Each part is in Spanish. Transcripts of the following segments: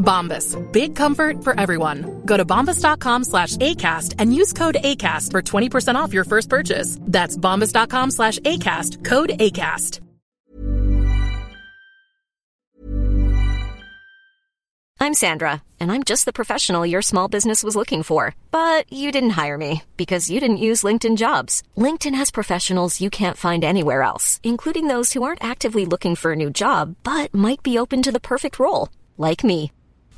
Bombas. Big comfort for everyone. Go to bombas.com slash ACAST and use code ACAST for 20% off your first purchase. That's bombas.com slash ACAST. Code ACAST. I'm Sandra, and I'm just the professional your small business was looking for. But you didn't hire me because you didn't use LinkedIn jobs. LinkedIn has professionals you can't find anywhere else, including those who aren't actively looking for a new job but might be open to the perfect role, like me.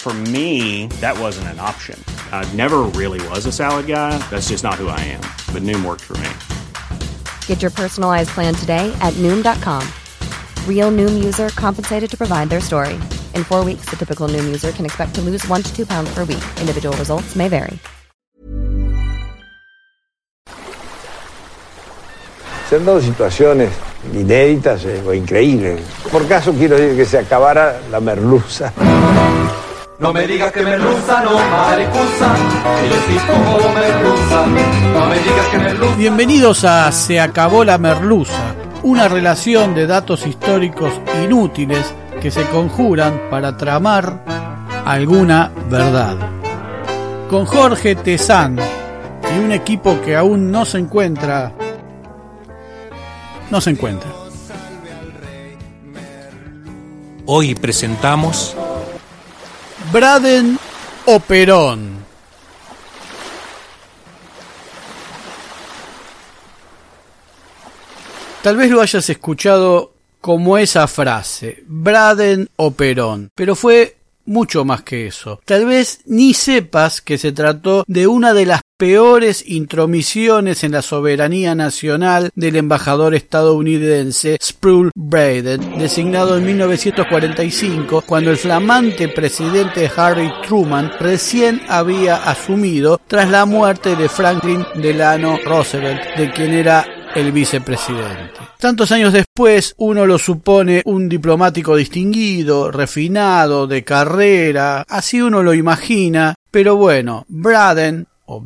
For me, that wasn't an option. I never really was a salad guy. That's just not who I am. But Noom worked for me. Get your personalized plan today at Noom.com. Real Noom user compensated to provide their story. In four weeks, the typical Noom user can expect to lose one to two pounds per week. Individual results may vary. Se han dado situaciones inéditas eh, o increíbles. Por caso quiero decir que se acabara la merluza. No me digas que merluza, no maricusa, que yo soy como merluza. No me digas que merluza. Bienvenidos a Se acabó la merluza, una relación de datos históricos inútiles que se conjuran para tramar alguna verdad. Con Jorge Tezán y un equipo que aún no se encuentra no se encuentra. Hoy presentamos Braden Operón. Tal vez lo hayas escuchado como esa frase, Braden Operón, pero fue mucho más que eso. Tal vez ni sepas que se trató de una de las peores intromisiones en la soberanía nacional del embajador estadounidense Sproul Braden, designado en 1945 cuando el flamante presidente Harry Truman recién había asumido tras la muerte de Franklin Delano Roosevelt, de quien era el vicepresidente. Tantos años después uno lo supone un diplomático distinguido, refinado, de carrera, así uno lo imagina, pero bueno, Braden o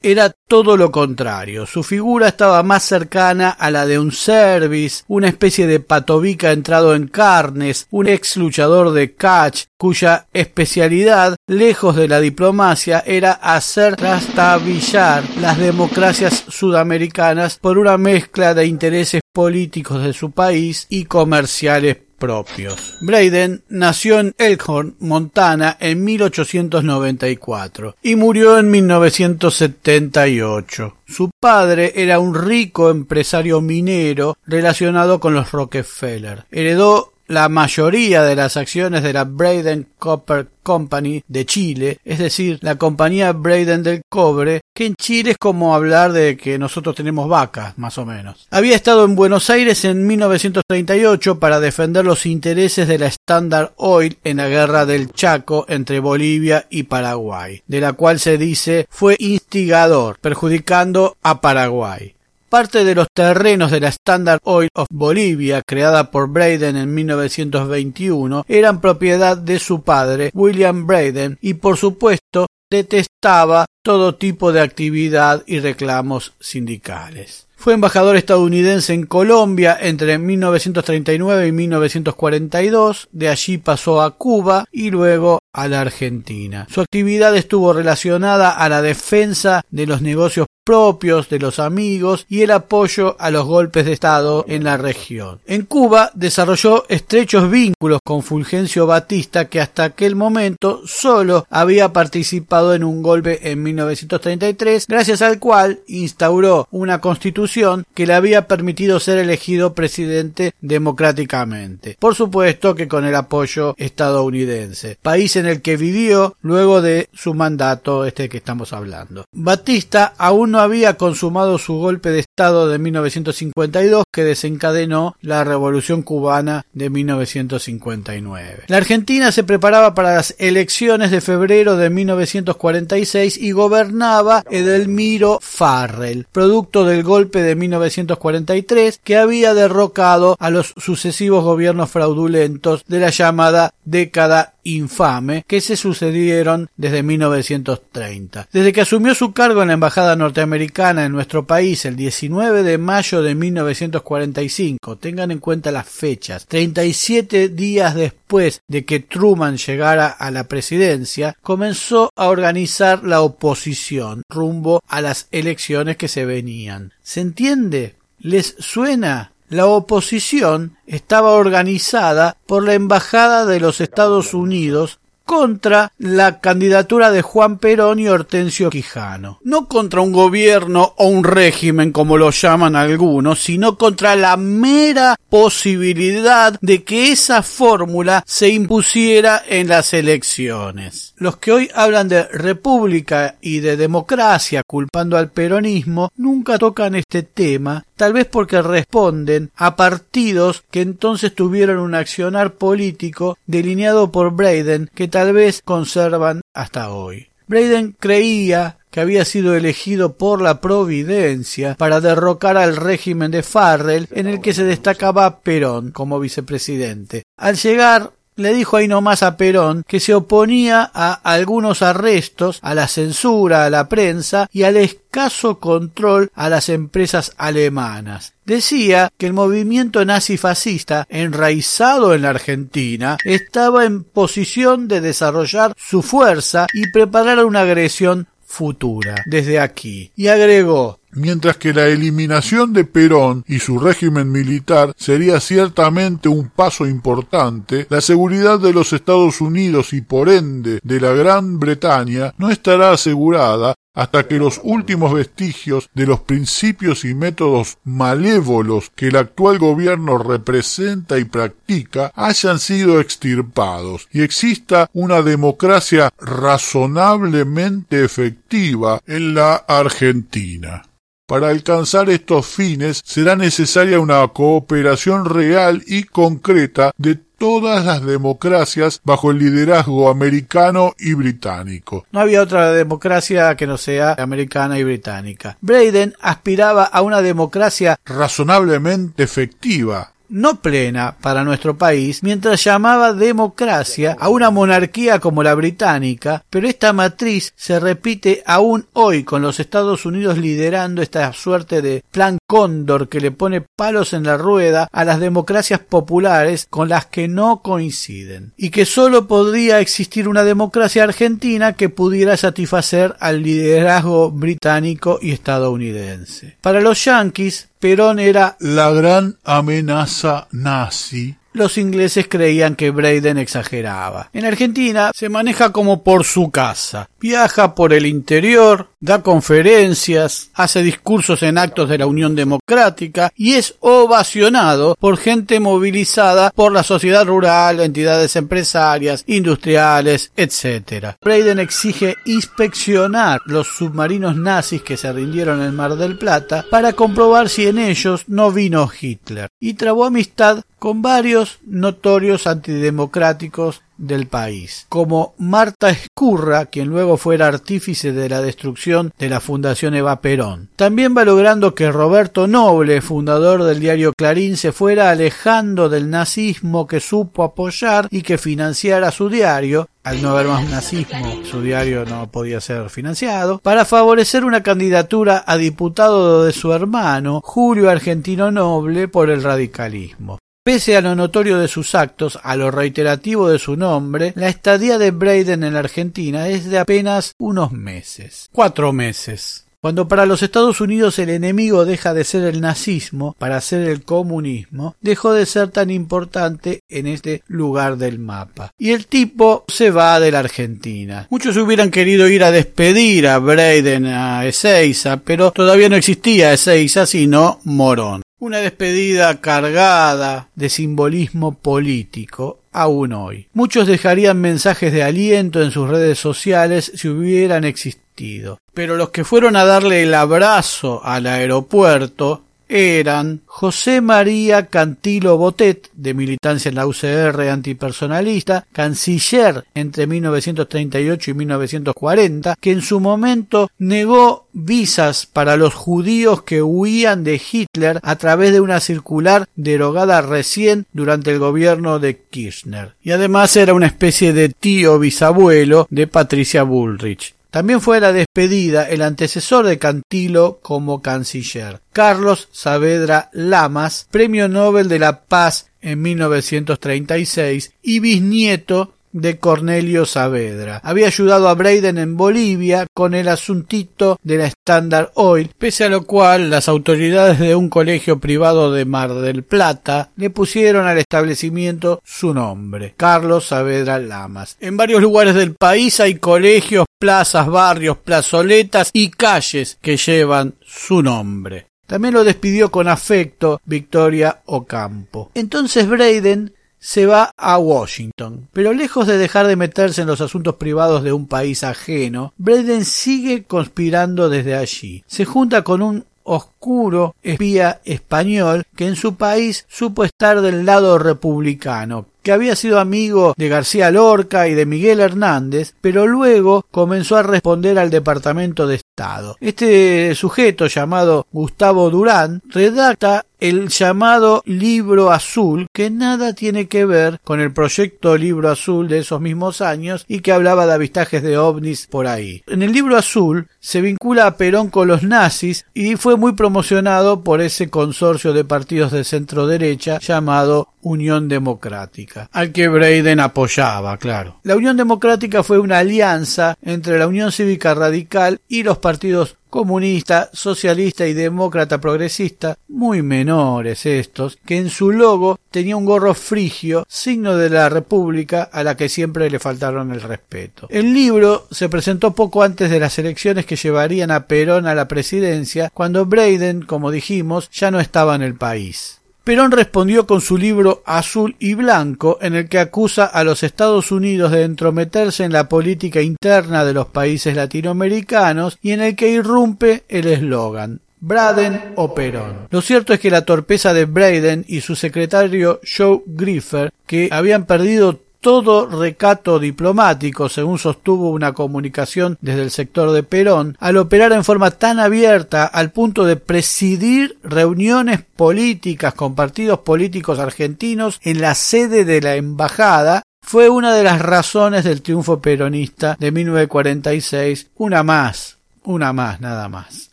era todo lo contrario. Su figura estaba más cercana a la de un service, una especie de patobica entrado en carnes, un ex luchador de catch, cuya especialidad, lejos de la diplomacia, era hacer trastabillar las democracias sudamericanas por una mezcla de intereses políticos de su país y comerciales propios. Braden nació en Elkhorn, Montana, en 1894 y murió en 1978. Su padre era un rico empresario minero relacionado con los Rockefeller. Heredó la mayoría de las acciones de la Braden Copper Company de Chile, es decir, la compañía Braden del cobre, que en Chile es como hablar de que nosotros tenemos vacas, más o menos. Había estado en Buenos Aires en 1938 para defender los intereses de la Standard Oil en la guerra del Chaco entre Bolivia y Paraguay, de la cual se dice fue instigador, perjudicando a Paraguay. Parte de los terrenos de la Standard Oil of Bolivia, creada por Braden en 1921, eran propiedad de su padre, William Braden, y por supuesto detestaba todo tipo de actividad y reclamos sindicales. Fue embajador estadounidense en Colombia entre 1939 y 1942, de allí pasó a Cuba y luego a la Argentina. Su actividad estuvo relacionada a la defensa de los negocios propios de los amigos y el apoyo a los golpes de Estado en la región. En Cuba desarrolló estrechos vínculos con Fulgencio Batista que hasta aquel momento solo había participado en un golpe en 1933 gracias al cual instauró una constitución que le había permitido ser elegido presidente democráticamente. Por supuesto que con el apoyo estadounidense, país en el que vivió luego de su mandato este que estamos hablando. Batista aún no había consumado su golpe de Estado de 1952 que desencadenó la Revolución cubana de 1959. La Argentina se preparaba para las elecciones de febrero de 1946 y gobernaba Edelmiro Farrell, producto del golpe de 1943 que había derrocado a los sucesivos gobiernos fraudulentos de la llamada década infame que se sucedieron desde 1930. Desde que asumió su cargo en la Embajada norteamericana en nuestro país el 19 de mayo de 1945, tengan en cuenta las fechas, 37 días después de que Truman llegara a la presidencia, comenzó a organizar la oposición rumbo a las elecciones que se venían. ¿Se entiende? ¿Les suena? La oposición estaba organizada por la Embajada de los Estados Unidos contra la candidatura de Juan Perón y Hortensio Quijano. No contra un gobierno o un régimen como lo llaman algunos, sino contra la mera posibilidad de que esa fórmula se impusiera en las elecciones. Los que hoy hablan de república y de democracia culpando al peronismo nunca tocan este tema, tal vez porque responden a partidos que entonces tuvieron un accionar político delineado por Braden que tal vez conservan hasta hoy. Braden creía que había sido elegido por la Providencia para derrocar al régimen de Farrell en el que se destacaba Perón como vicepresidente. Al llegar le dijo ahí nomás a Perón que se oponía a algunos arrestos, a la censura, a la prensa y al escaso control a las empresas alemanas. Decía que el movimiento nazi-fascista, enraizado en la Argentina, estaba en posición de desarrollar su fuerza y preparar una agresión futura desde aquí. Y agregó mientras que la eliminación de Perón y su régimen militar sería ciertamente un paso importante, la seguridad de los Estados Unidos y por ende de la Gran Bretaña no estará asegurada hasta que los últimos vestigios de los principios y métodos malévolos que el actual gobierno representa y practica hayan sido extirpados y exista una democracia razonablemente efectiva en la Argentina. Para alcanzar estos fines será necesaria una cooperación real y concreta de todas las democracias bajo el liderazgo americano y británico. No había otra democracia que no sea americana y británica. Braden aspiraba a una democracia razonablemente efectiva, no plena para nuestro país, mientras llamaba democracia a una monarquía como la británica, pero esta matriz se repite aún hoy con los Estados Unidos liderando esta suerte de plan cóndor que le pone palos en la rueda a las democracias populares con las que no coinciden, y que sólo podría existir una democracia argentina que pudiera satisfacer al liderazgo británico y estadounidense. Para los yanquis, Perón era la gran amenaza nazi los ingleses creían que Braden exageraba. En Argentina se maneja como por su casa. Viaja por el interior, da conferencias, hace discursos en actos de la Unión Democrática y es ovacionado por gente movilizada por la sociedad rural, entidades empresarias, industriales, etc. Braden exige inspeccionar los submarinos nazis que se rindieron en el Mar del Plata para comprobar si en ellos no vino Hitler y trabó amistad con varios notorios antidemocráticos del país, como Marta Escurra, quien luego fuera artífice de la destrucción de la Fundación Eva Perón. También va logrando que Roberto Noble, fundador del diario Clarín, se fuera alejando del nazismo que supo apoyar y que financiara su diario, al no haber más nazismo, su diario no podía ser financiado, para favorecer una candidatura a diputado de su hermano, Julio Argentino Noble, por el radicalismo. Pese a lo notorio de sus actos, a lo reiterativo de su nombre, la estadía de Braden en la Argentina es de apenas unos meses. Cuatro meses. Cuando para los Estados Unidos el enemigo deja de ser el nazismo para ser el comunismo, dejó de ser tan importante en este lugar del mapa. Y el tipo se va de la Argentina. Muchos hubieran querido ir a despedir a Braden a Ezeiza, pero todavía no existía Ezeiza sino Morón. Una despedida cargada de simbolismo político aún hoy. Muchos dejarían mensajes de aliento en sus redes sociales si hubieran existido. Pero los que fueron a darle el abrazo al aeropuerto eran José María Cantilo Botet, de militancia en la UCR antipersonalista, canciller entre 1938 y 1940, que en su momento negó visas para los judíos que huían de Hitler a través de una circular derogada recién durante el gobierno de Kirchner. Y además era una especie de tío bisabuelo de Patricia Bullrich. También fue la despedida el antecesor de Cantilo como canciller, Carlos Saavedra Lamas, Premio Nobel de la Paz en 1936 y bisnieto de Cornelio Saavedra. Había ayudado a Braden en Bolivia con el asuntito de la Standard Oil, pese a lo cual las autoridades de un colegio privado de Mar del Plata le pusieron al establecimiento su nombre, Carlos Saavedra Lamas. En varios lugares del país hay colegios, plazas, barrios, plazoletas y calles que llevan su nombre. También lo despidió con afecto Victoria Ocampo. Entonces Braden se va a Washington. Pero lejos de dejar de meterse en los asuntos privados de un país ajeno, Braden sigue conspirando desde allí. Se junta con un oscuro espía español que en su país supo estar del lado republicano, que había sido amigo de García Lorca y de Miguel Hernández, pero luego comenzó a responder al Departamento de Estado. Este sujeto llamado Gustavo Durán redacta el llamado Libro Azul, que nada tiene que ver con el proyecto Libro Azul de esos mismos años y que hablaba de avistajes de ovnis por ahí. En el Libro Azul se vincula a Perón con los nazis y fue muy promocionado por ese consorcio de partidos de centro derecha llamado Unión Democrática, al que Braden apoyaba, claro. La Unión Democrática fue una alianza entre la Unión Cívica Radical y los partidos comunista, socialista y demócrata progresista, muy menores estos, que en su logo tenía un gorro frigio, signo de la República a la que siempre le faltaron el respeto. El libro se presentó poco antes de las elecciones que llevarían a Perón a la presidencia, cuando Braden, como dijimos, ya no estaba en el país. Perón respondió con su libro Azul y Blanco, en el que acusa a los Estados Unidos de entrometerse en la política interna de los países latinoamericanos y en el que irrumpe el eslogan Braden o Perón. Lo cierto es que la torpeza de Braden y su secretario Joe Griefer, que habían perdido todo recato diplomático, según sostuvo una comunicación desde el sector de Perón, al operar en forma tan abierta al punto de presidir reuniones políticas con partidos políticos argentinos en la sede de la embajada, fue una de las razones del triunfo peronista de 1946, una más, una más nada más.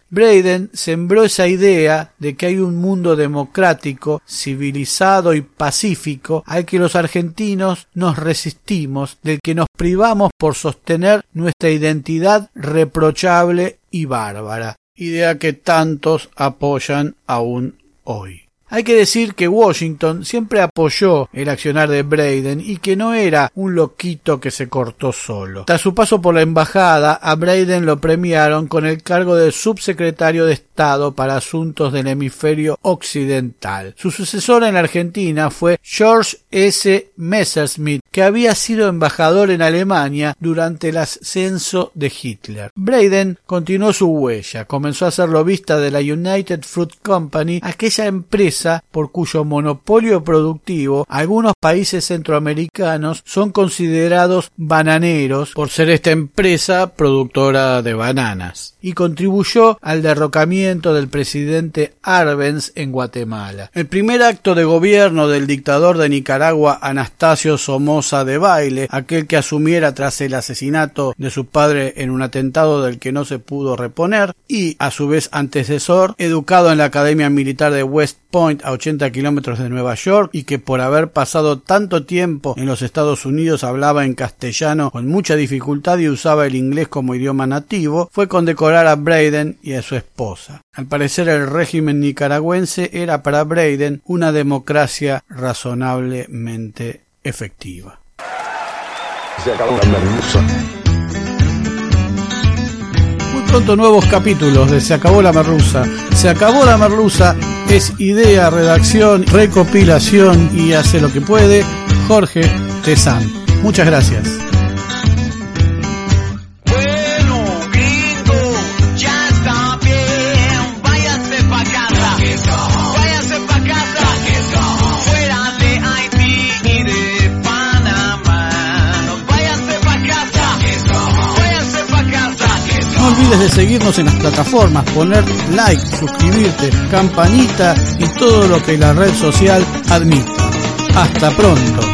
Braden sembró esa idea de que hay un mundo democrático, civilizado y pacífico al que los argentinos nos resistimos, del que nos privamos por sostener nuestra identidad reprochable y bárbara, idea que tantos apoyan aún hoy. Hay que decir que Washington siempre apoyó el accionar de Braden y que no era un loquito que se cortó solo. Tras su paso por la embajada, a Braden lo premiaron con el cargo de subsecretario de Estado para Asuntos del Hemisferio Occidental. Su sucesor en la Argentina fue George S. Messerschmitt, que había sido embajador en Alemania durante el ascenso de Hitler. Braden continuó su huella, comenzó a ser lobista de la United Fruit Company, aquella empresa por cuyo monopolio productivo algunos países centroamericanos son considerados bananeros por ser esta empresa productora de bananas y contribuyó al derrocamiento del presidente Arbenz en Guatemala. El primer acto de gobierno del dictador de Nicaragua Anastasio Somoza de Baile, aquel que asumiera tras el asesinato de su padre en un atentado del que no se pudo reponer y a su vez antecesor, educado en la Academia Militar de West Point a 80 kilómetros de Nueva York y que por haber pasado tanto tiempo en los Estados Unidos hablaba en castellano con mucha dificultad y usaba el inglés como idioma nativo, fue condecorar a Braden y a su esposa. Al parecer el régimen nicaragüense era para Braden una democracia razonablemente efectiva. Pronto nuevos capítulos de Se acabó la merluza. Se acabó la merluza es idea, redacción, recopilación y hace lo que puede Jorge Tezán. Muchas gracias. Olvides de seguirnos en las plataformas, poner like, suscribirte, campanita y todo lo que la red social admite. Hasta pronto.